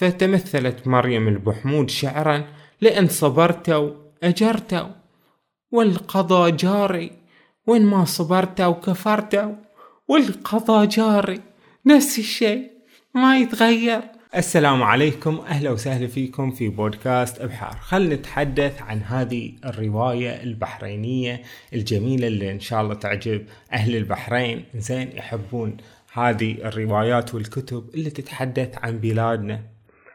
فتمثلت مريم البحمود شعرا لأن صبرت أجرت والقضى جاري وين ما صبرت وكفرت والقضى جاري نفس الشيء ما يتغير. السلام عليكم أهلا وسهلا فيكم في بودكاست أبحار. خلنا نتحدث عن هذه الرواية البحرينية الجميلة اللي إن شاء الله تعجب أهل البحرين. زين يحبون هذه الروايات والكتب اللي تتحدث عن بلادنا.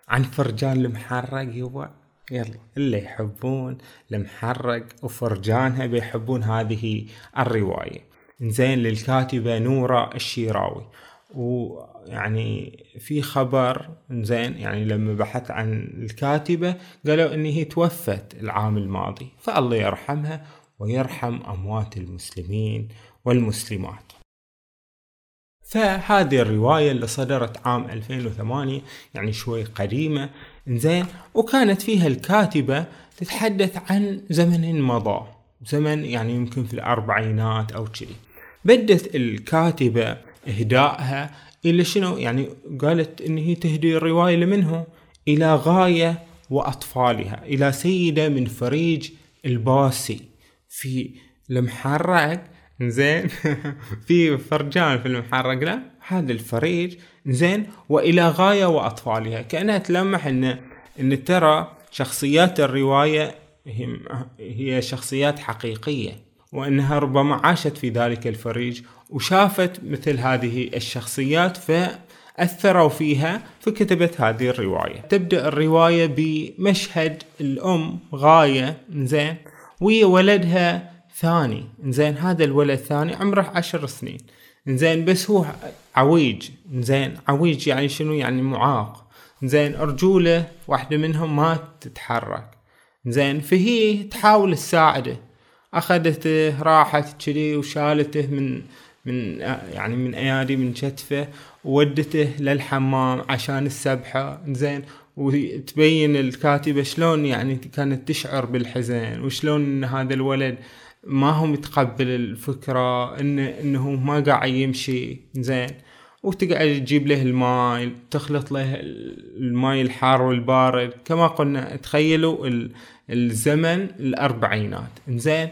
عن فرجان المحرق يبا. يلا. اللي يحبون المحرق وفرجانها بيحبون هذه الرواية. زين للكاتبة نورة الشيراوي. ويعني في خبر زين يعني لما بحثت عن الكاتبة قالوا إن هي توفت العام الماضي. فالله يرحمها ويرحم أموات المسلمين والمسلمات. فهذه الرواية اللي صدرت عام 2008 يعني شوي قديمة. زين وكانت فيها الكاتبة تتحدث عن زمن مضى زمن يعني يمكن في الأربعينات أو كذي بدت الكاتبة إهدائها إلى شنو؟ يعني قالت إن هي تهدي الرواية لمنه إلى غاية وأطفالها إلى سيدة من فريج الباسي في المحرق زين. في فرجان في المحرق لا هذا الفريج زين وإلى غاية وأطفالها. كأنها تلمح ان إن ترى شخصيات الرواية هي شخصيات حقيقية وإنها ربما عاشت في ذلك الفريج وشافت مثل هذه الشخصيات فأثروا فيها فكتبت هذه الرواية. تبدأ الرواية بمشهد الأم غاية زين ولدها ثاني. زين هذا الولد الثاني عمره عشر سنين. زين بس هو عويج. زين عويج يعني شنو؟ يعني معاق. زين رجوله واحدة منهم ما تتحرك. زين فهي تحاول تساعده. أخذته راحت كذي وشالته من من يعني من أيادي من كتفه وودته للحمام عشان السبحة. زين وتبين الكاتبة شلون يعني كانت تشعر بالحزن وشلون إن هذا الولد ما هو متقبل الفكرة إن إنه ما قاعد يمشي زين. وتقعد تجيب له الماء تخلط له الماء الحار والبارد. كما قلنا تخيلوا الزمن الأربعينات. زين.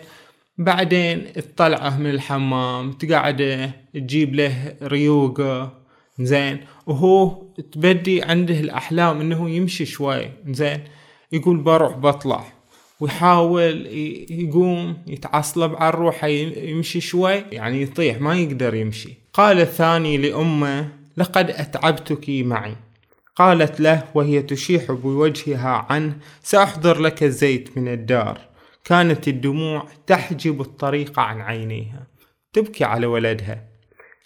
بعدين تطلعه من الحمام تقعده تجيب له ريوقة. زين. وهو تبدي عنده الأحلام إنه يمشي شوي. زين. يقول بروح بطلع. ويحاول يقوم يتعصلب على الروح يمشي شوي. يعني يطيح ما يقدر يمشي. قال الثاني لأمه لقد أتعبتك معي. قالت له وهي تشيح بوجهها عنه سأحضر لك الزيت من الدار. كانت الدموع تحجب الطريق عن عينيها. تبكي على ولدها.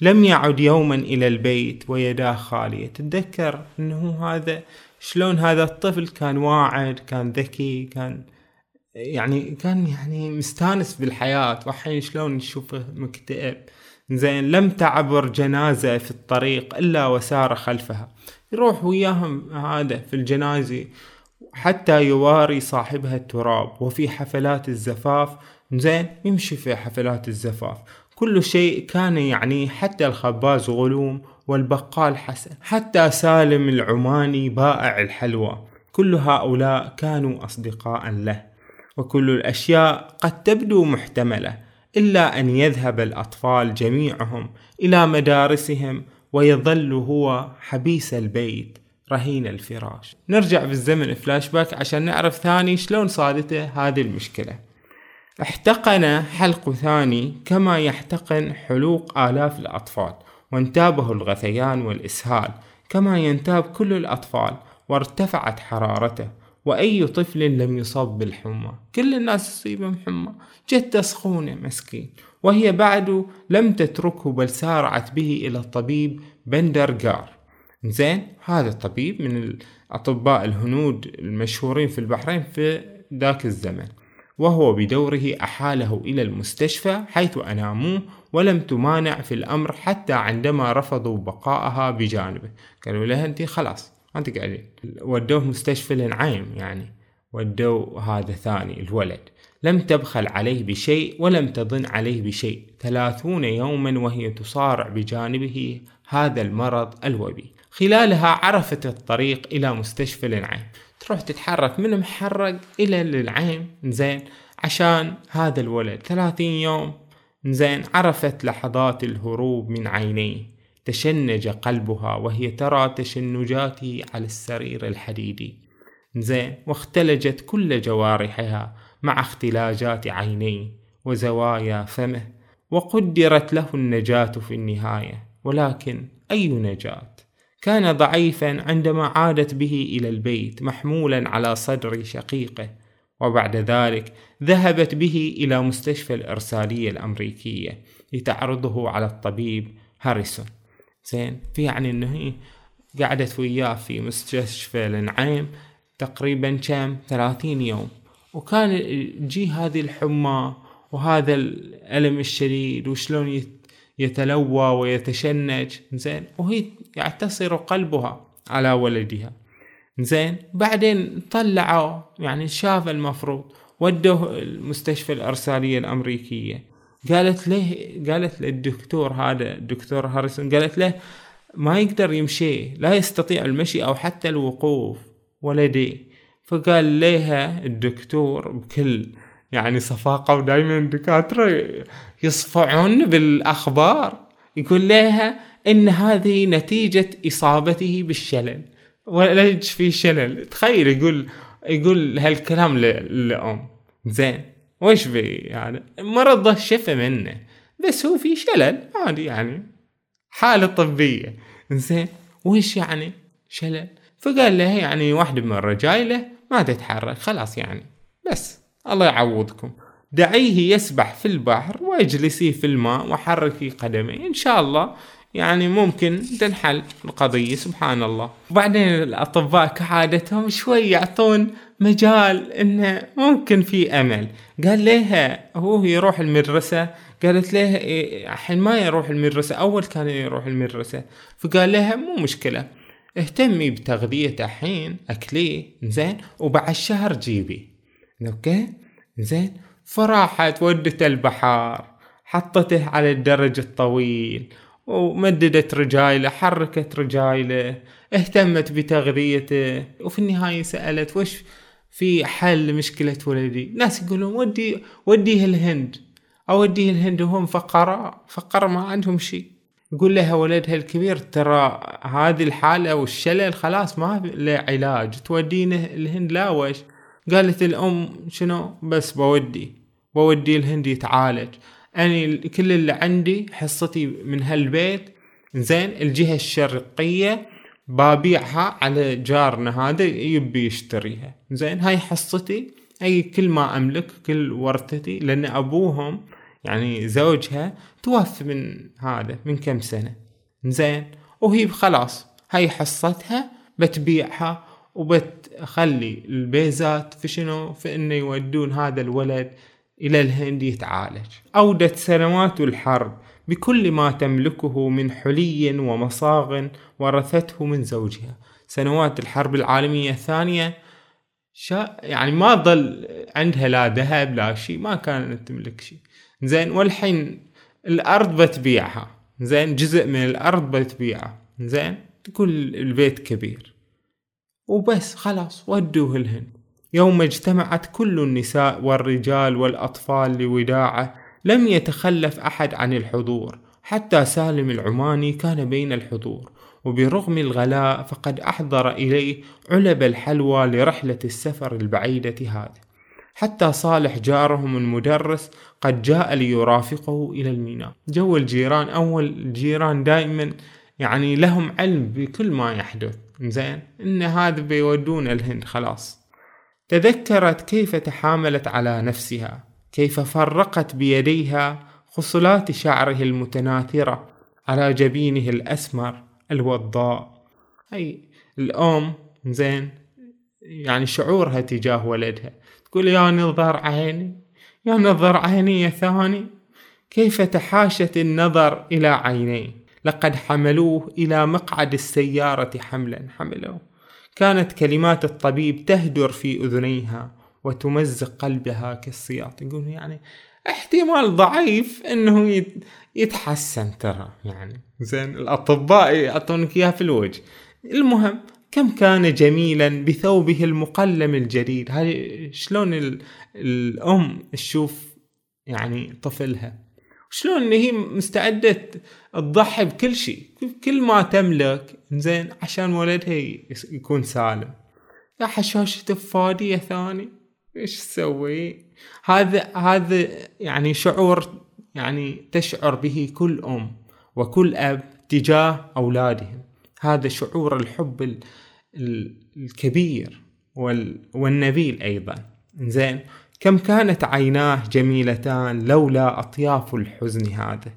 لم يعد يوما إلى البيت ويداه خالية. تتذكر أنه هذا شلون هذا الطفل كان واعد كان ذكي كان يعني كان يعني مستانس بالحياة. وحين شلون نشوفه مكتئب. زين لم تعبر جنازة في الطريق إلا وسار خلفها. يروح وياهم هذا في الجنازة حتى يواري صاحبها التراب. وفي حفلات الزفاف. زين يمشي في حفلات الزفاف. كل شيء كان يعني حتى الخباز غلوم والبقال حسن. حتى سالم العماني بائع الحلوى. كل هؤلاء كانوا أصدقاء له. وكل الأشياء قد تبدو محتملة إلا أن يذهب الأطفال جميعهم إلى مدارسهم ويظل هو حبيس البيت رهين الفراش. نرجع بالزمن فلاش باك عشان نعرف ثاني شلون صادته هذه المشكلة. احتقن حلق ثاني كما يحتقن حلوق آلاف الأطفال وانتابه الغثيان والإسهال كما ينتاب كل الأطفال وارتفعت حرارته. وأي طفل لم يصب بالحمى. كل الناس يصيبهم حمى. جت سخونة مسكين. وهي بعد لم تتركه بل سارعت به إلى الطبيب بندرجار. زين هذا الطبيب من الأطباء الهنود المشهورين في البحرين في ذاك الزمن. وهو بدوره أحاله إلى المستشفى حيث أناموه ولم تمانع في الأمر حتى عندما رفضوا بقائها بجانبه. قالوا لها أنت خلاص. ما تقعدين ودوه مستشفى النعيم يعني ودوه هذا ثاني الولد. لم تبخل عليه بشيء ولم تظن عليه بشيء. ثلاثون يوما وهي تصارع بجانبه هذا المرض الوبي. خلالها عرفت الطريق إلى مستشفى العين تروح تتحرك من محرق إلى العين زين عشان هذا الولد ثلاثين يوم. زين عرفت لحظات الهروب من عينيه. تشنج قلبها وهي ترى تشنجاته على السرير الحديدي. زين واختلجت كل جوارحها مع اختلاجات عينيه وزوايا فمه وقدرت له النجاة في النهاية. ولكن أي نجاة؟ كان ضعيفا عندما عادت به إلى البيت محمولا على صدر شقيقه. وبعد ذلك ذهبت به إلى مستشفى الإرسالية الأمريكية لتعرضه على الطبيب هاريسون. زين. في يعني إنه هي قعدت وياه في مستشفى النعيم تقريبا كم؟ ثلاثين يوم. وكان يجي هذه الحمى وهذا الألم الشديد وشلون يتلوى ويتشنج زين. وهي يعتصر قلبها على ولدها زين. بعدين طلعوا يعني شاف المفروض ودوه المستشفى الإرسالية الأمريكية. قالت له قالت للدكتور هذا الدكتور هاريسون قالت له ما يقدر يمشي لا يستطيع المشي أو حتى الوقوف ولدي. فقال لها الدكتور بكل يعني صفاقة ودائما الدكاترة يصفعون بالأخبار يقول لها إن هذه نتيجة إصابته بالشلل. ولج في شلل. تخيل يقول يقول هالكلام للأم زين. وش بي يعني مرض الشفى منه. بس هو في شلل عادي يعني. حالة طبية. زين وش يعني شلل؟ فقال له يعني واحدة من الرجايله ما تتحرك خلاص يعني. بس الله يعوضكم. دعيه يسبح في البحر واجلسيه في الماء وحركي قدميه إن شاء الله يعني ممكن تنحل القضية سبحان الله. وبعدين الأطباء كعادتهم شوي يعطون مجال إنه ممكن في أمل. قال لها هو يروح المدرسة. قالت له إيه، الحين ما يروح المدرسة. أول كان يروح المدرسة. فقال لها مو مشكلة. اهتمي بتغذيته الحين أكليه زين. وبعد شهر جيبي. أوكي؟ زين. فراحت ودته البحر حطته على الدرج الطويل. ومددت رجايله حركت رجايله. اهتمت بتغذيته. وفي النهاية سألت وش في حل لمشكلة ولدي. ناس يقولون ودي وديه الهند. أوديه الهند وهم فقراء. فقراء ما عندهم شيء. يقول لها ولدها الكبير ترى هذه الحالة والشلل خلاص ما له علاج. تودينه الهند لا وش. قالت الأم شنو؟ بس بودي. بودي الهند يتعالج. أنا كل اللي عندي حصتي من هالبيت. زين الجهة الشرقية ببيعها على جارنا هذا يبي يشتريها. زين هاي حصتي أي كل ما أملك كل ورثتي لأن أبوهم يعني زوجها توفى من هذا من كم سنة. زين وهي خلاص هاي حصتها بتبيعها وبتخلي البيزات في شنو؟ في إنه يودون هذا الولد إلى الهند يتعالج. اودت سنوات الحرب. بكل ما تملكه من حلي ومصاغ ورثته من زوجها. سنوات الحرب العالمية الثانية شا يعني ما ظل عندها لا ذهب لا شيء ما كانت تملك شيء. زين والحين الأرض بتبيعها. زين جزء من الأرض بتبيعها زين تقول البيت كبير. وبس خلاص ودوه الهند يوم اجتمعت كل النساء والرجال والأطفال لوداعة لم يتخلف أحد عن الحضور حتى سالم العماني كان بين الحضور. وبرغم الغلاء فقد أحضر إليه علب الحلوى لرحلة السفر البعيدة هذه. حتى صالح جارهم المدرس قد جاء ليرافقه إلى الميناء. جو الجيران أول الجيران دائما يعني لهم علم بكل ما يحدث. زين إن هذا بيودون الهند خلاص. تذكرت كيف تحاملت على نفسها. كيف فرقت بيديها خصلات شعره المتناثرة على جبينه الأسمر الوضاء. أي الأم زين يعني شعورها تجاه ولدها. تقول يا نظر عيني يا نظر عيني يا ثاني كيف تحاشت النظر إلى عينيه لقد حملوه إلى مقعد السيارة حملا. حملوه. كانت كلمات الطبيب تهدر في أذنيها. وتمزق قلبها كالسياط. يقول يعني احتمال ضعيف إنه يتحسن ترى يعني. زين الأطباء يعطونك اياها في الوجه. المهم كم كان جميلا بثوبه المقلم الجديد؟ هاي شلون الأم تشوف يعني طفلها؟ شلون ان هي مستعدة تضحي بكل شيء؟ كل ما تملك زين عشان ولدها يكون سالم. يا حشاشة فادية ثاني. إيش تسوي؟ هذا هذا يعني شعور يعني تشعر به كل أم وكل أب تجاه أولادهم. هذا شعور الحب الكبير والنبيل أيضا. زين كم كانت عيناه جميلتان لولا أطياف الحزن هذا.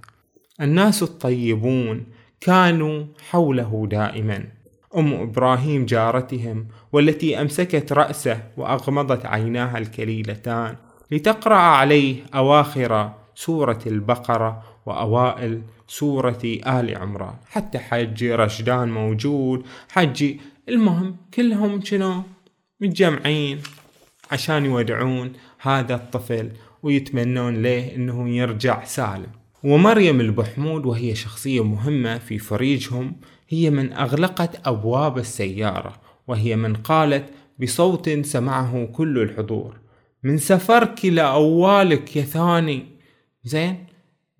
الناس الطيبون كانوا حوله دائما. أم إبراهيم جارتهم والتي أمسكت رأسه وأغمضت عيناها الكليلتان. لتقرأ عليه أواخر سورة البقرة وأوائل سورة آل عمران. حتى حجي رشدان موجود. حجي المهم كلهم شنو؟ متجمعين عشان يودعون هذا الطفل ويتمنون له إنه يرجع سالم. ومريم البحمود وهي شخصية مهمة في فريجهم هي من أغلقت أبواب السيارة وهي من قالت بصوت سمعه كل الحضور من سفرك لأوالك يا ثاني. زين؟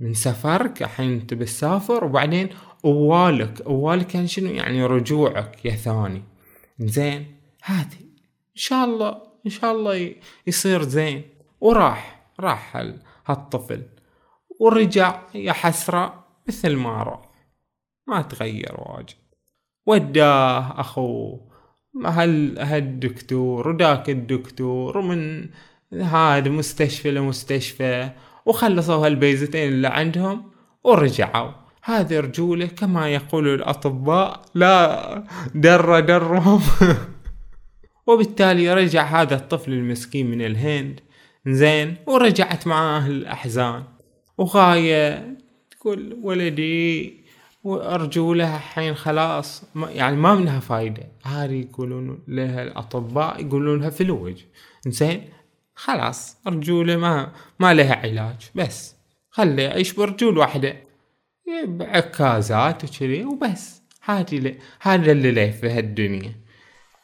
من سفرك الحين انت بتسافر وبعدين أوالك أوالك يعني شنو؟ يعني رجوعك يا ثاني. زين؟ هذه إن شاء الله إن شاء الله يصير زين. وراح راح هالطفل. ورجع يا حسرة مثل ما راح ما تغير واجد. وداه أخوه هال هالدكتور وذاك الدكتور ومن هذا مستشفى لمستشفى وخلصوا هالبيزتين اللي عندهم ورجعوا. هذه رجولة كما يقول الأطباء لا در درهم. وبالتالي رجع هذا الطفل المسكين من الهند زين ورجعت معاه الأحزان. وغاية تقول ولدي وأرجو لها حين خلاص. يعني ما منها فايدة. هذه يقولون لها الأطباء يقولون لها في الوجه. زين خلاص أرجوله ما ما لها علاج. بس خليه يعيش برجول واحدة بعكازات وكذي وبس. هذه هذا اللي له في هالدنيا.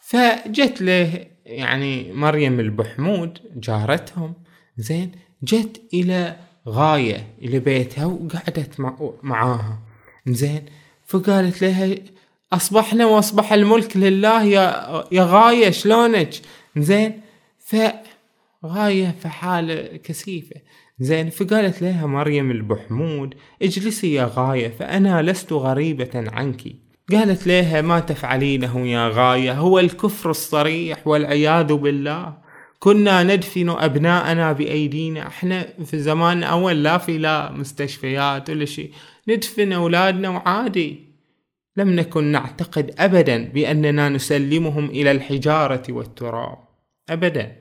فجت له يعني مريم البحمود جارتهم. زين جت إلى غاية إلى بيتها وقعدت مع معاها. زين فقالت لها أصبحنا وأصبح الملك لله يا يا غاية شلونك؟ زين فغاية في حالة كثيفة. زين فقالت لها مريم البحمود اجلسي يا غاية فأنا لست غريبة عنك. قالت لها ما تفعلينه يا غاية هو الكفر الصريح والعياذ بالله. كنا ندفن أبناءنا بأيدينا. إحنا في زمان أول لا في لا مستشفيات ولا شيء. ندفن أولادنا وعادي. لم نكن نعتقد أبدا بأننا نسلمهم إلى الحجارة والتراب. أبدا.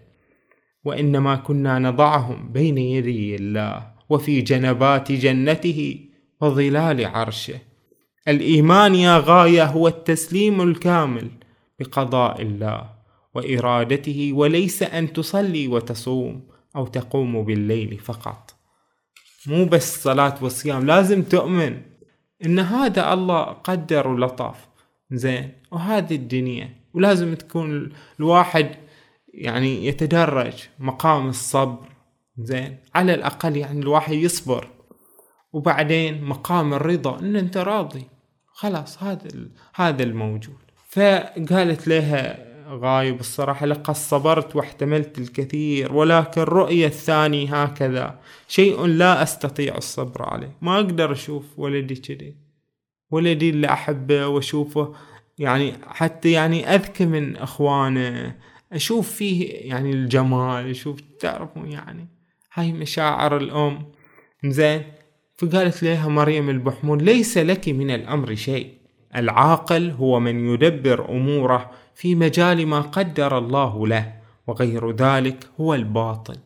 وإنما كنا نضعهم بين يدي الله وفي جنبات جنته وظلال عرشه. الإيمان يا غاية هو التسليم الكامل بقضاء الله. وإرادته وليس أن تصلي وتصوم أو تقوم بالليل فقط. مو بس صلاة وصيام لازم تؤمن إن هذا الله قدر ولطف. زين وهذه الدنيا. ولازم تكون الواحد يعني يتدرج مقام الصبر. زين على الأقل يعني الواحد يصبر. وبعدين مقام الرضا إن أنت راضي. خلاص هذا هذا الموجود. فقالت لها غايب الصراحة لقد صبرت واحتملت الكثير ولكن رؤية الثاني هكذا. شيء لا أستطيع الصبر عليه. ما أقدر أشوف ولدي كذي. ولدي اللي أحبه وأشوفه يعني حتى يعني أذكى من أخوانه. أشوف فيه يعني الجمال أشوف تعرفوا يعني. هاي مشاعر الأم. زين فقالت لها مريم البحمون ليس لك من الأمر شيء. العاقل هو من يدبر أموره في مجال ما قدر الله له وغير ذلك هو الباطل.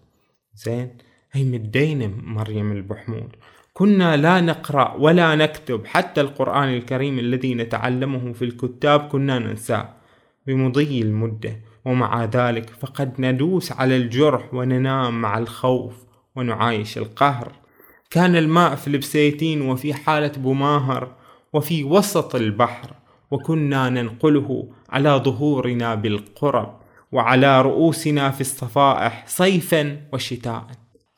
زين؟ هي مدينة مريم البحمود. كنا لا نقرأ ولا نكتب حتى القرآن الكريم الذي نتعلمه في الكتاب كنا ننساه بمضي المدة ومع ذلك فقد ندوس على الجرح وننام مع الخوف ونعايش القهر. كان الماء في البسيتين وفي حالة بماهر وفي وسط البحر وكنا ننقله على ظهورنا بالقرب وعلى رؤوسنا في الصفائح صيفا وشتاء.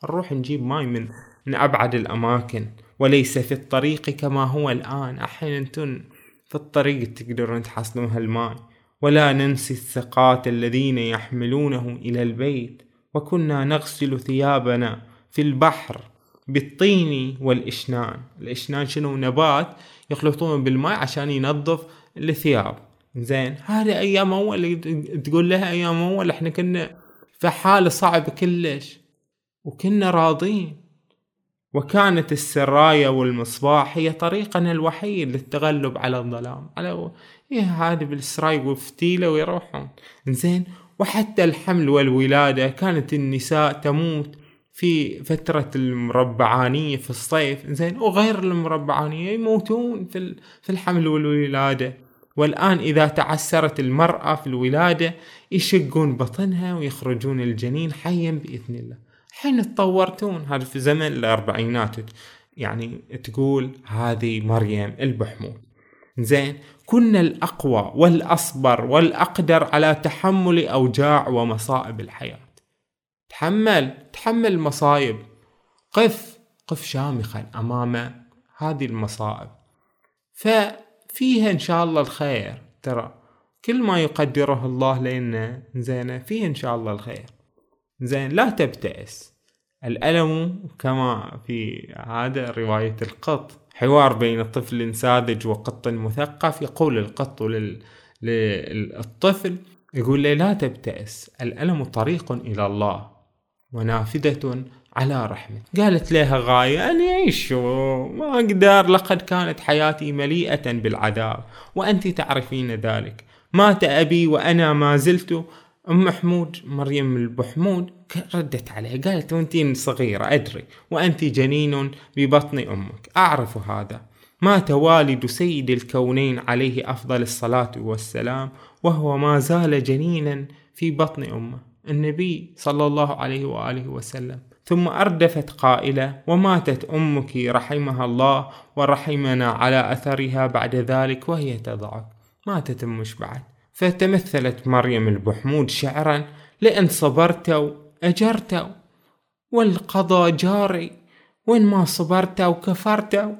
نروح نجيب ماي من من أبعد الأماكن وليس في الطريق كما هو الآن. أحيانا أنتم في الطريق تقدرون تحصلون هالماء ولا ننسي الثقات الذين يحملونه إلى البيت. وكنا نغسل ثيابنا في البحر بالطين والإشنان. الإشنان شنو؟ نبات يخلطونه بالماء عشان ينظف الثياب. زين هذه أيام أول تقول لها أيام أول إحنا كنا في حالة صعبة كلش وكنا راضين. وكانت السراية والمصباح هي طريقنا الوحيد للتغلب على الظلام. على إيه هذا بالسراي وفتيلة ويروحون. زين وحتى الحمل والولادة كانت النساء تموت في فترة المربعانية في الصيف زين وغير المربعانية يموتون في في الحمل والولادة. والآن إذا تعسرت المرأة في الولادة يشقون بطنها ويخرجون الجنين حيا بإذن الله. حين تطورتون هذا في زمن الأربعينات يعني تقول هذه مريم البحمود زين كنا الأقوى والأصبر والأقدر على تحمل أوجاع ومصائب الحياة. تحمل تحمل مصايب. قف قف شامخا أمام هذه المصائب. ففيها إن شاء الله الخير. ترى كل ما يقدره الله لنا زين فيه إن شاء الله الخير. زين لا تبتئس. الألم كما في هذا رواية القط. حوار بين طفل ساذج وقط مثقف يقول القط لل... للطفل يقول له لا تبتئس. الألم طريق إلى الله. ونافذة على رحمة. قالت لها غاية أن أعيش ما أقدر لقد كانت حياتي مليئة بالعذاب وأنت تعرفين ذلك. مات أبي وأنا ما زلت. أم محمود مريم البحمود ردت عليه قالت وأنت صغيرة أدري وأنت جنين ببطن أمك. أعرف هذا. مات والد سيد الكونين عليه أفضل الصلاة والسلام وهو ما زال جنينا في بطن أمه. النبي صلى الله عليه وآله وسلم. ثم أردفت قائلة وماتت أمك رحمها الله ورحمنا على أثرها بعد ذلك وهي تضعف. ماتت أمش بعد. فتمثلت مريم البحمود شعرا لأن صبرتوا أجرتوا والقضاء جاري وين ما صبرتوا وكفرتوا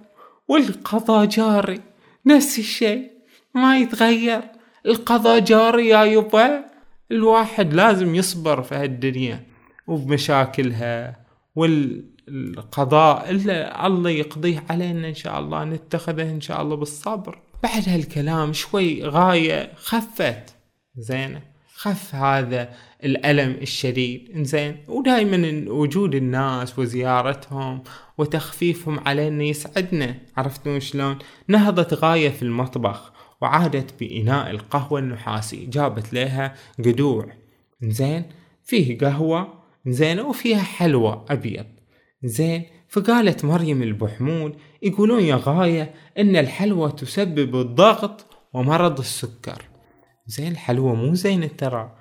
والقضاء جاري نفس الشيء ما يتغير القضاء جاري يا يبا. الواحد لازم يصبر في هالدنيا وبمشاكلها والقضاء اللي الله يقضيه علينا إن شاء الله نتخذه إن شاء الله بالصبر. بعد هالكلام شوي غاية خفت. زين خف هذا الألم الشديد. زين ودائما وجود الناس وزيارتهم وتخفيفهم علينا يسعدنا. عرفتون شلون؟ نهضت غاية في المطبخ. وعادت بإناء القهوة النحاسي. جابت لها قدوع. زين فيه قهوة. زين وفيها حلوى أبيض. زين فقالت مريم البحمود يقولون يا غاية إن الحلوى تسبب الضغط ومرض السكر. زين الحلوى مو زين ترى.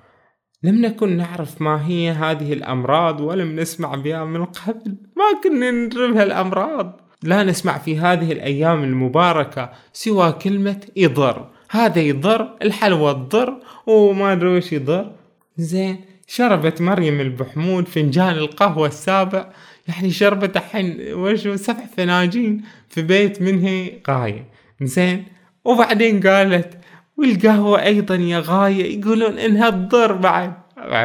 لم نكن نعرف ما هي هذه الأمراض ولم نسمع بها من قبل. ما كنا ندرب هالأمراض لا نسمع في هذه الأيام المباركة سوى كلمة يضر هذا يضر الحلوى تضر وما أدري وش يضر. زين شربت مريم البحمود فنجان القهوة السابع. يعني شربت الحين وش سبع فناجين في بيت منها غاية. زين وبعدين قالت والقهوة أيضا يا غاية؟ يقولون إنها تضر بعد.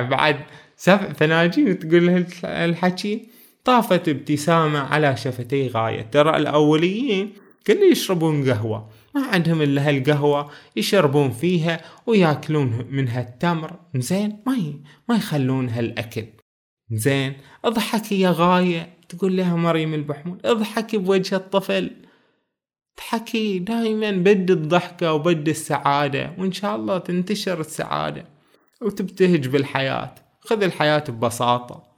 بعد سبع فناجين تقول الحكي. طافت ابتسامة على شفتي غاية. ترى الأوليين كل يشربون قهوة. ما عندهم إلا هالقهوة يشربون فيها ويأكلون منها التمر زين ما ما يخلون هالأكل. زين اضحكي يا غاية. تقول لها مريم البحمود اضحكي بوجه الطفل. تحكي دائما بد الضحكة وبد السعادة وإن شاء الله تنتشر السعادة وتبتهج بالحياة. خذ الحياة ببساطة.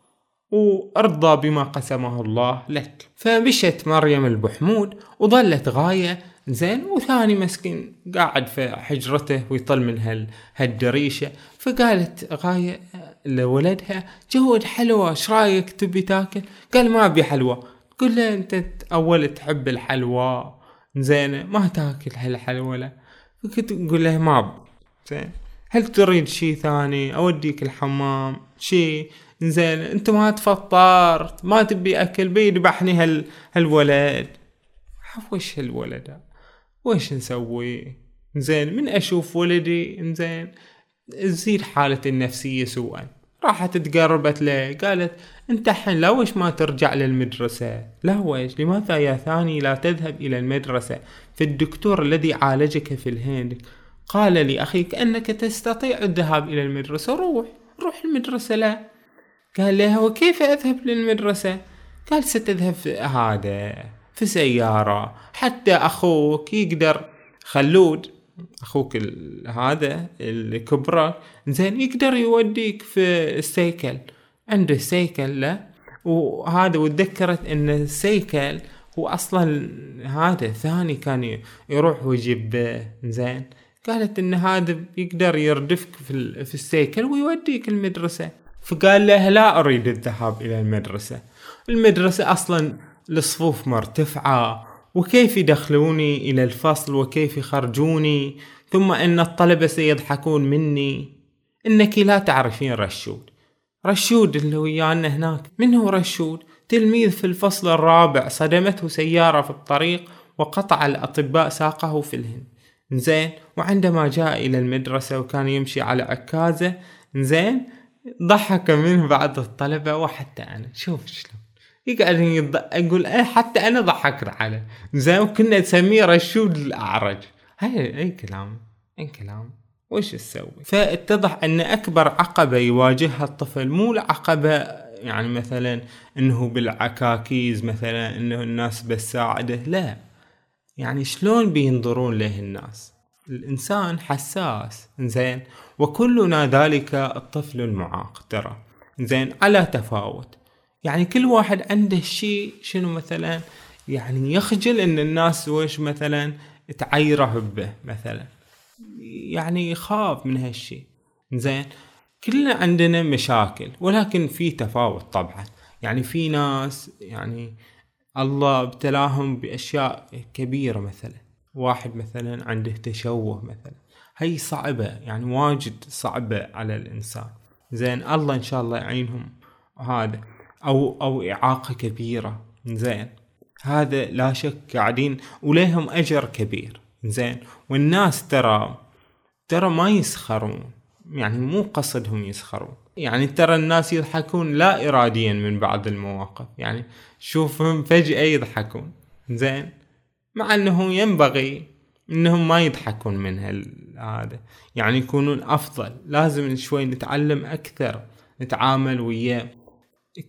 وأرضى بما قسمه الله لك. فمشت مريم البحمود وظلت غاية زين وثاني مسكين قاعد في حجرته ويطل من هالدريشة. فقالت غاية لولدها جود حلوة إيش رأيك تبي تاكل؟ قال ما أبي حلوى قل له أنت أول تحب الحلوى. زين ما تاكل هالحلوى لا. فكنت تقول له ما زين هل تريد شي ثاني؟ أوديك الحمام. شي؟ زين انت ما تفطرت ما تبي أكل بيذبحني هال هالولد. وش هالولد؟ وش نسوي؟ زين من أشوف ولدي؟ زين تزيد حالتي النفسية سوءا. راحت تقربت له قالت أنت الحين لوش ما ترجع للمدرسة؟ لوش لماذا يا ثاني لا تذهب إلى المدرسة؟ فالدكتور الذي عالجك في الهند. قال لي أخي انك تستطيع الذهاب إلى المدرسة. روح روح المدرسة لا قال له وكيف أذهب للمدرسة؟ قال ستذهب في هذا في سيارة حتى أخوك يقدر. خلود أخوك هذا الكبرى زين يقدر يوديك في السيكل. عنده سيكل له. وهذا وتذكرت إن السيكل هو أصلا هذا ثاني كان يروح ويجيب زين. قالت إن هذا يقدر يردفك في, في السيكل ويوديك المدرسة. فقال له لا أريد الذهاب إلى المدرسة. المدرسة أصلا الصفوف مرتفعة وكيف يدخلوني إلى الفصل؟ وكيف يخرجوني؟ ثم أن الطلبة سيضحكون مني. إنك لا تعرفين رشود. رشود اللي ويانا هناك. من هو رشود؟ تلميذ في الفصل الرابع صدمته سيارة في الطريق وقطع الأطباء ساقه في الهند. زين وعندما جاء إلى المدرسة وكان يمشي على عكازة زين ضحك منه بعض الطلبة وحتى أنا. شوف شلون. يقعد يض... أقول أنا حتى أنا ضحكنا عليه. زين وكنا نسميه رشود الأعرج؟ هاي أي كلام أي كلام. وش تسوي؟ فاتضح أن أكبر عقبة يواجهها الطفل مو العقبة يعني مثلا إنه بالعكاكيز مثلا إنه الناس بتساعده. لا. يعني شلون بينظرون له الناس؟ الإنسان حساس. زين. وكلنا ذلك الطفل المعاق ترى. زين على تفاوت. يعني كل واحد عنده شيء شنو مثلا؟ يعني يخجل إن الناس وش مثلا تعيره به مثلا. يعني يخاف من هالشيء. زين كلنا عندنا مشاكل ولكن في تفاوت طبعا. يعني في ناس يعني الله ابتلاهم بأشياء كبيرة مثلا. واحد مثلا عنده تشوه مثلا. هي صعبة يعني واجد صعبة على الإنسان. زين الله إن شاء الله يعينهم هذا. أو أو إعاقة كبيرة. زين هذا لا شك قاعدين وليهم أجر كبير. زين والناس ترى ترى ما يسخرون. يعني مو قصدهم يسخرون. يعني ترى الناس يضحكون لا اراديا من بعض المواقف. يعني شوفهم فجأة يضحكون. زين مع أنه ينبغي إنهم ما يضحكون من هذا يعني يكونون أفضل. لازم شوي نتعلم أكثر نتعامل وياه.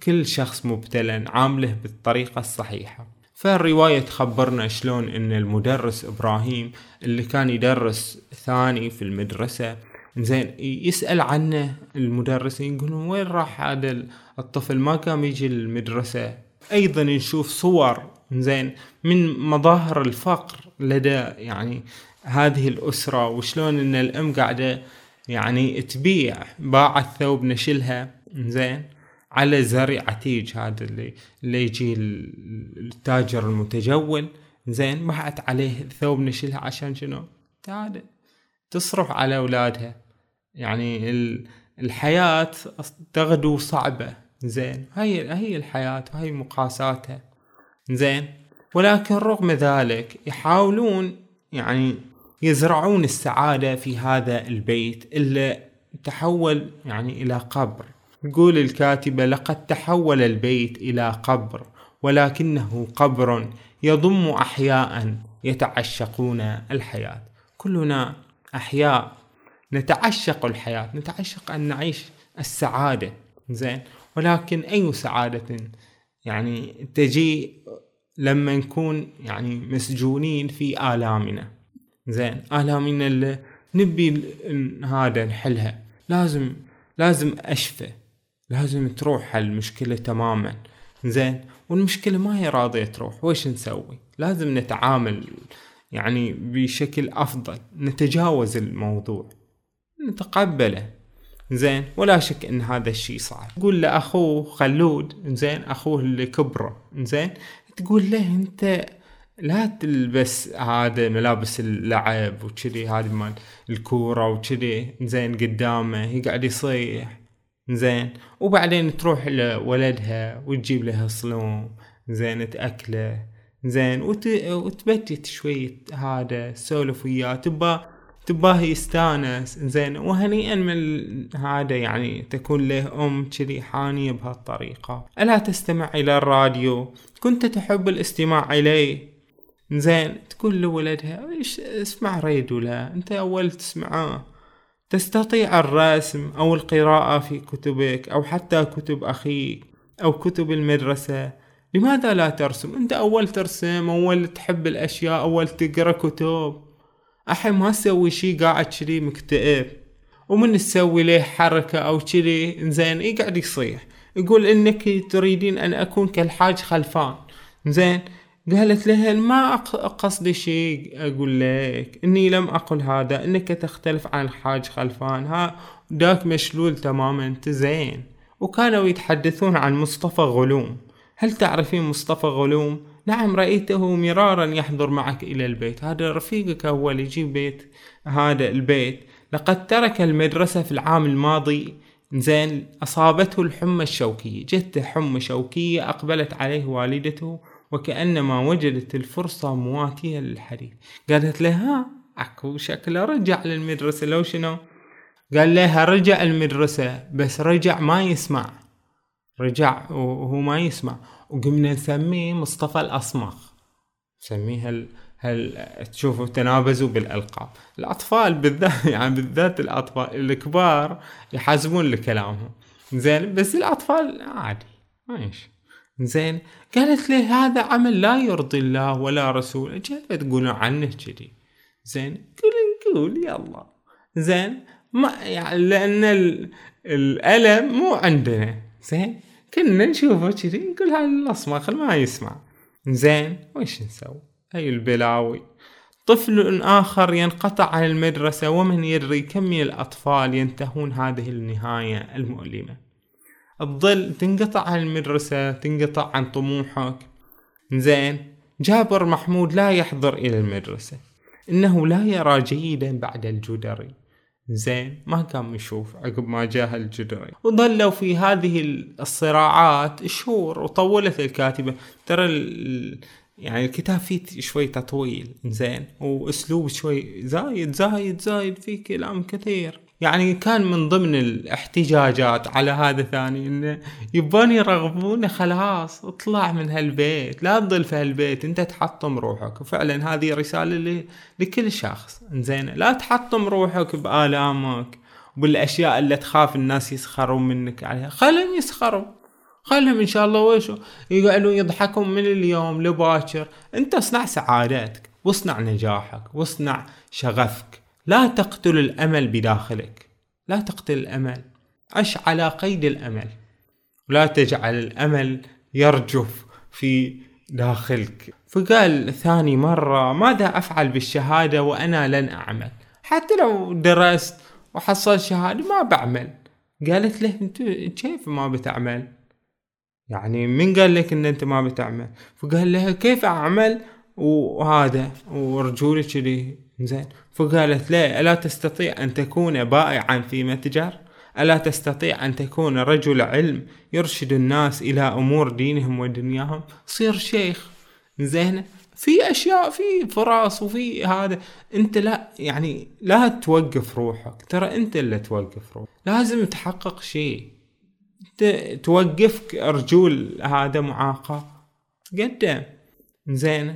كل شخص مبتلى نعامله بالطريقة الصحيحة. فالرواية تخبرنا شلون إن المدرس إبراهيم اللي كان يدرس ثاني في المدرسة زين يسأل عنه المدرس يقولون وين راح هذا الطفل ما قام يجي المدرسة أيضا نشوف صور زين من مظاهر الفقر لدى يعني هذه الأسرة وشلون إن الأم قاعدة يعني تبيع باعت ثوب نشلها زين على زرع عتيج هذا اللي اللي يجي التاجر المتجول زين بعت عليه ثوب نشلها عشان شنو؟ تصرف على أولادها. يعني الحياة تغدو صعبة زين. هاي هي الحياة وهي مقاساتها. زين. ولكن رغم ذلك يحاولون يعني يزرعون السعادة في هذا البيت اللي تحول يعني إلى قبر. يقول الكاتبة لقد تحول البيت إلى قبر ولكنه قبر يضم أحياء يتعشقون الحياة. كلنا أحياء نتعشق الحياة نتعشق أن نعيش السعادة. زين. ولكن أي سعادة يعني تجي لما نكون يعني مسجونين في آلامنا زين آلامنا اللي نبي هذا نحلها. لازم لازم أشفى. لازم تروح هالمشكلة تماما. زين والمشكلة ما هي راضية تروح. وش نسوي؟ لازم نتعامل يعني بشكل أفضل. نتجاوز الموضوع. نتقبله. زين ولا شك إن هذا الشيء صعب. تقول لأخوه خلود. زين أخوه اللي كبره. زين تقول له أنت لا تلبس هذا ملابس اللعب وكذي هذه مال الكورة وكذي زين قدامه يقعد يصيح. زين. وبعدين تروح لولدها وتجيب له صلوم زين تأكله. زين. وت... وتبجت شوية هذا سولف وياه. تبا تباه يستانس زين. وهنيئا من هذا يعني تكون له أم كذي حانية بهالطريقة. ألا تستمع إلى الراديو؟ كنت تحب الاستماع إليه؟ زين. تقول لولدها إيش اسمع ريدو لا أنت أول تسمعه. تستطيع الرسم أو القراءة في كتبك أو حتى كتب أخيك أو كتب المدرسة. لماذا لا ترسم؟ أنت أول ترسم أول تحب الأشياء أول تقرأ كتب. الحين ما تسوي شي قاعد كذي مكتئب. ومن تسوي له حركة أو كذي؟ زين يقعد يصيح. يقول إنك تريدين أن أكون كالحاج خلفان. زين قالت له ما قصدي شيء أقول لك إني لم أقل هذا إنك تختلف عن الحاج خلفان. ها داك مشلول تماما زين وكانوا يتحدثون عن مصطفى غلوم. هل تعرفين مصطفى غلوم؟ نعم رأيته مرارا يحضر معك إلى البيت. هذا رفيقك هو اللي يجيب بيت هذا البيت. لقد ترك المدرسة في العام الماضي. زين أصابته الحمى الشوكية. جت حمى شوكية أقبلت عليه والدته وكأنما وجدت الفرصة مواتية للحديث. قالت له ها أكو شكله رجع للمدرسة لو شنو؟ قال لها رجع المدرسة بس رجع ما يسمع. رجع وهو ما يسمع. وقمنا نسميه مصطفى الأصمخ نسميه هل هل تشوفوا تنابزوا بالألقاب. الأطفال بالذات يعني بالذات الأطفال الكبار يحاسبون لكلامهم. زين بس الأطفال عادي ماشي زين قالت لي هذا عمل لا يرضي الله ولا رسوله. كيف تقولون عنه كذي. زين قول نقول يلا زين ما يعني لأن الألم مو عندنا. زين كنا نشوفه كذي نقول هاي الأصمخ ما يسمع. زين وش نسوي؟ هاي البلاوي. طفل آخر ينقطع عن المدرسة ومن يدري كم من الأطفال ينتهون هذه النهاية المؤلمة. تظل تنقطع عن المدرسة تنقطع عن طموحك. زين جابر محمود لا يحضر إلى المدرسة. إنه لا يرى جيدا بعد الجدري. زين ما كان يشوف عقب ما جاه الجدري. وظلوا في هذه الصراعات شهور وطولت الكاتبة. ترى يعني الكتاب فيه شوي تطويل زين. وأسلوب شوي زايد زايد زايد فيه كلام كثير. يعني كان من ضمن الاحتجاجات على هذا ثاني انه يبون يرغبونه خلاص اطلع من هالبيت لا تظل في هالبيت أنت تحطم روحك. وفعلا هذه رسالة لكل شخص. زين لا تحطم روحك بآلامك بالاشياء اللي تخاف الناس يسخرون منك عليها. خلهم يسخروا. خلهم إن شاء الله ويشو؟ يقعدون يضحكون من اليوم لباكر أنت اصنع سعادتك واصنع نجاحك واصنع شغفك. لا تقتل الأمل بداخلك. لا تقتل الأمل. عش على قيد الأمل. لا تجعل الأمل يرجف في داخلك. فقال ثاني مرة ماذا أفعل بالشهادة وأنا لن أعمل؟ حتى لو درست وحصلت شهادة ما بعمل. قالت له أنت كيف ما بتعمل؟ يعني من قال لك إن أنت ما بتعمل؟ فقال لها كيف أعمل؟ وهذا ورجولي كذي زين. فقالت لا ألا تستطيع أن تكون بائعا في متجر؟ ألا تستطيع أن تكون رجل علم يرشد الناس إلى أمور دينهم ودنياهم؟ صير شيخ. زين. في أشياء في فرص وفي هذا. أنت لا يعني لا توقف روحك. ترى أنت اللي توقف روحك. لازم تحقق شيء. توقفك رجول هذا معاقة تقدم. زين.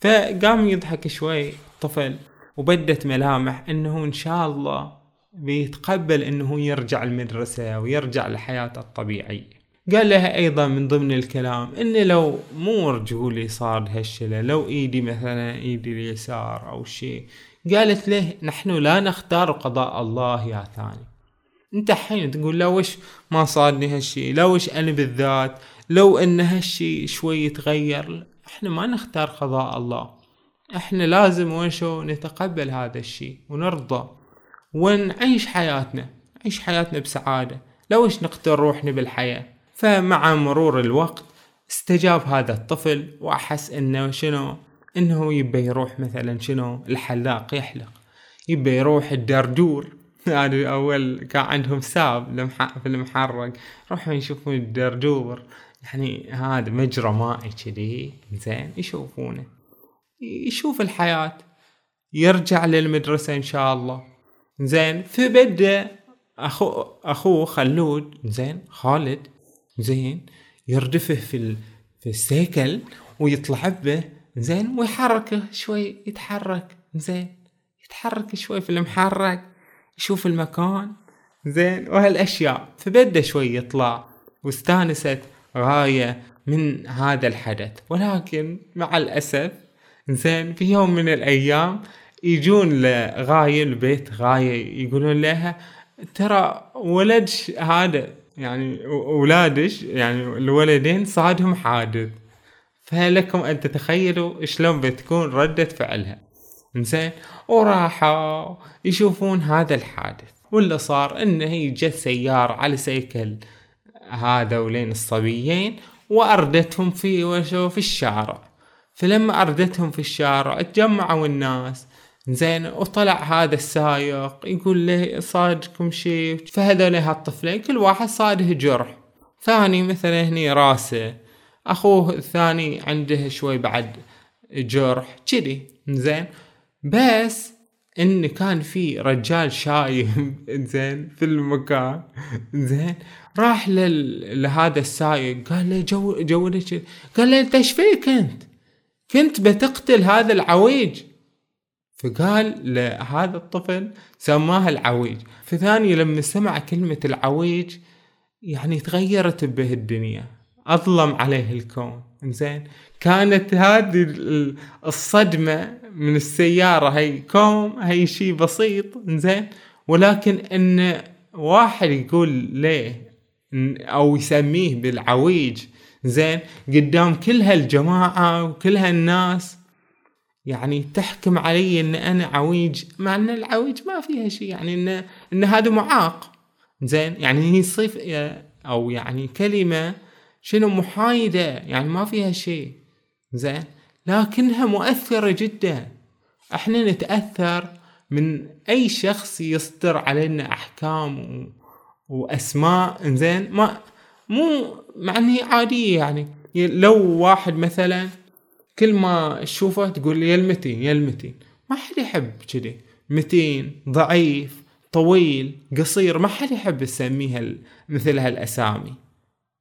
فقام يضحك شوي طفل. وبدت ملامح إنه إن شاء الله بيتقبل إنه يرجع المدرسة ويرجع لحياته الطبيعية. قال لها أيضا من ضمن الكلام ان لو مو رجولي صار هالشلة لو إيدي مثلا إيدي اليسار أو شيء. قالت له نحن لا نختار قضاء الله يا ثاني. أنت حين تقول لو وش ما صارني هالشي لو وش أنا بالذات لو إن هالشي شوي يتغير إحنا ما نختار قضاء الله. إحنا لازم وشو نتقبل هذا الشيء ونرضى. ونعيش حياتنا؟ نعيش حياتنا بسعادة. لو إيش نقتل روحنا بالحياة؟ فمع مرور الوقت استجاب هذا الطفل وأحس إنه شنو؟ إنه يبى يروح مثلا شنو؟ الحلاق يحلق. يبى يروح الدردور. هذا أول كان عندهم ساب في المحرق. روحوا يشوفون الدردور. يعني هذا مجرى مائي كذي. زين يشوفونه. يشوف الحياة. يرجع للمدرسة إن شاء الله. زين فبدأ أخو أخوه خلود زين خالد زين يردفه في ال... في السيكل ويطلع به زين ويحركه شوي يتحرك زين يتحرك شوي في المحرك يشوف المكان زين وهالأشياء. فبدا شوي يطلع. واستانست غاية من هذا الحدث. ولكن مع الأسف زين في يوم من الأيام يجون لغاية البيت غاية يقولون لها ترى ولدش هذا يعني اولادش يعني الولدين صادهم حادث. فلكم أن تتخيلوا شلون بتكون ردة فعلها. زين وراحوا يشوفون هذا الحادث. واللي صار إنه هي جت سيارة على سيكل هذولين الصبيين وأردتهم في وشو في الشارع. فلما أردتهم في الشارع تجمعوا الناس. زين وطلع هذا السايق يقول له صادكم شيء؟ فهذول هالطفلين كل واحد صاده جرح. ثاني مثلا هني راسه. أخوه الثاني عنده شوي بعد جرح كذي. زين. بس إن كان في رجال شايب زين في المكان. زين. راح. لهذا السايق قال له جو جو قال له إنت إيش فيك أنت؟ كنت بتقتل هذا العويج. فقال لهذا الطفل سماه العويج. فثاني لما سمع كلمة العويج يعني تغيرت به الدنيا. أظلم عليه الكون. زين كانت هذه الصدمة من السيارة. هي كوم هي شيء بسيط. زين ولكن إن واحد يقول ليه أو يسميه بالعويج زين قدام كل هالجماعة وكل هالناس. يعني تحكم علي إن أنا عويج مع إن العويج ما فيها شيء يعني إن إن هذا معاق. زين يعني هي صف أو يعني كلمة شنو محايدة يعني ما فيها شيء زين لكنها مؤثرة جدا. إحنا نتأثر من أي شخص يصدر علينا أحكام و... وأسماء. زين ما مو معني عادية يعني. لو واحد مثلا كل ما تشوفه تقول يا المتين يا المتين. ما حد يحب كذي. متين ضعيف طويل قصير. ما حد يحب يسميها مثل هالأسامي.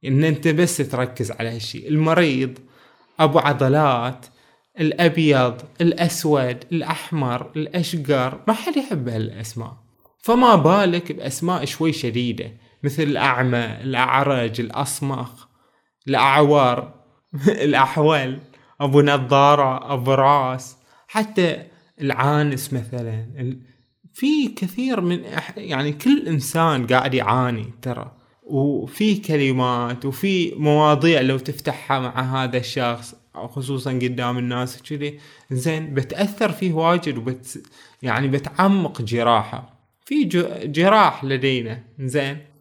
إن أنت بس تركز على هالشيء المريض أبو عضلات الأبيض الأسود الأحمر الأشقر. ما حد يحب هالأسماء. فما بالك بأسماء شوي شديدة. مثل الأعمى الأعرج الاصمخ الاعور الأحول أبو نظارة أبو راس حتى العانس مثلا. في كثير من يعني كل إنسان قاعد يعاني ترى. وفي كلمات وفي مواضيع لو تفتحها مع هذا الشخص خصوصا قدام الناس كذي زين بتأثر فيه واجد وبت يعني بتعمق جراحه. في جراح لدينا زين.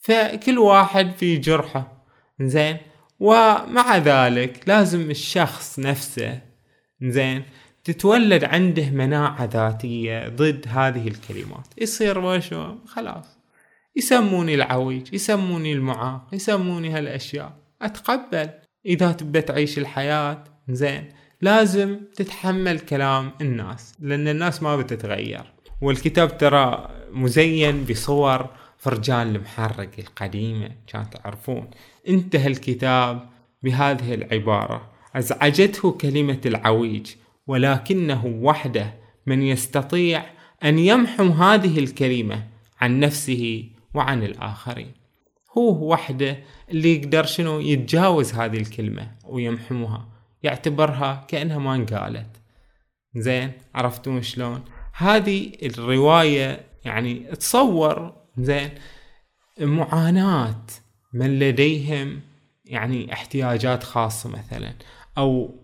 فكل واحد في جرحه. زين ومع ذلك لازم الشخص نفسه زين تتولد عنده مناعة ذاتية ضد هذه الكلمات. يصير وشو خلاص. يسموني العويج يسموني المعاق يسموني هالأشياء. أتقبل. إذا تبى تعيش الحياة زين لازم تتحمل كلام الناس لأن الناس ما بتتغير. والكتاب ترى مزين بصور فرجان المحرق القديمة كانت تعرفون. انتهى الكتاب بهذه العبارة. أزعجته كلمة العويج ولكنه وحده من يستطيع أن يمحو هذه الكلمة عن نفسه وعن الآخرين. هو وحده اللي يقدر شنو يتجاوز هذه الكلمة ويمحوها يعتبرها كأنها ما انقالت. زين عرفتون شلون؟ هذه الرواية يعني تصور زين. معاناة من لديهم يعني احتياجات خاصة مثلا أو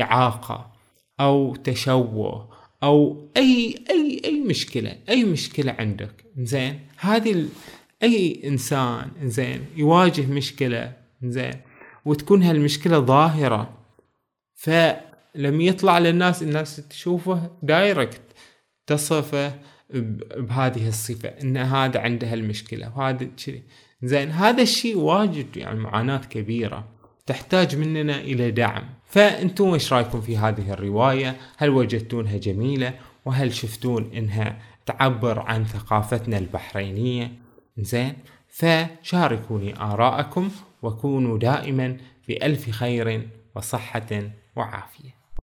إعاقة أو تشوه أو أي أي أي مشكلة أي مشكلة عندك. زين. هذه أي إنسان زين يواجه مشكلة زين وتكون هالمشكلة ظاهرة ف لما يطلع للناس الناس تشوفه دايركت تصفه بهذه الصفة إن هذا عنده المشكلة وهذا كذي. زين هذا الشيء واجد يعني معاناة كبيرة تحتاج مننا إلى دعم. فأنتم إيش رأيكم في هذه الرواية؟ هل وجدتونها جميلة؟ وهل شفتون إنها تعبر عن ثقافتنا البحرينية؟ زين فشاركوني آراءكم وكونوا دائما بألف خير وصحة وعافية.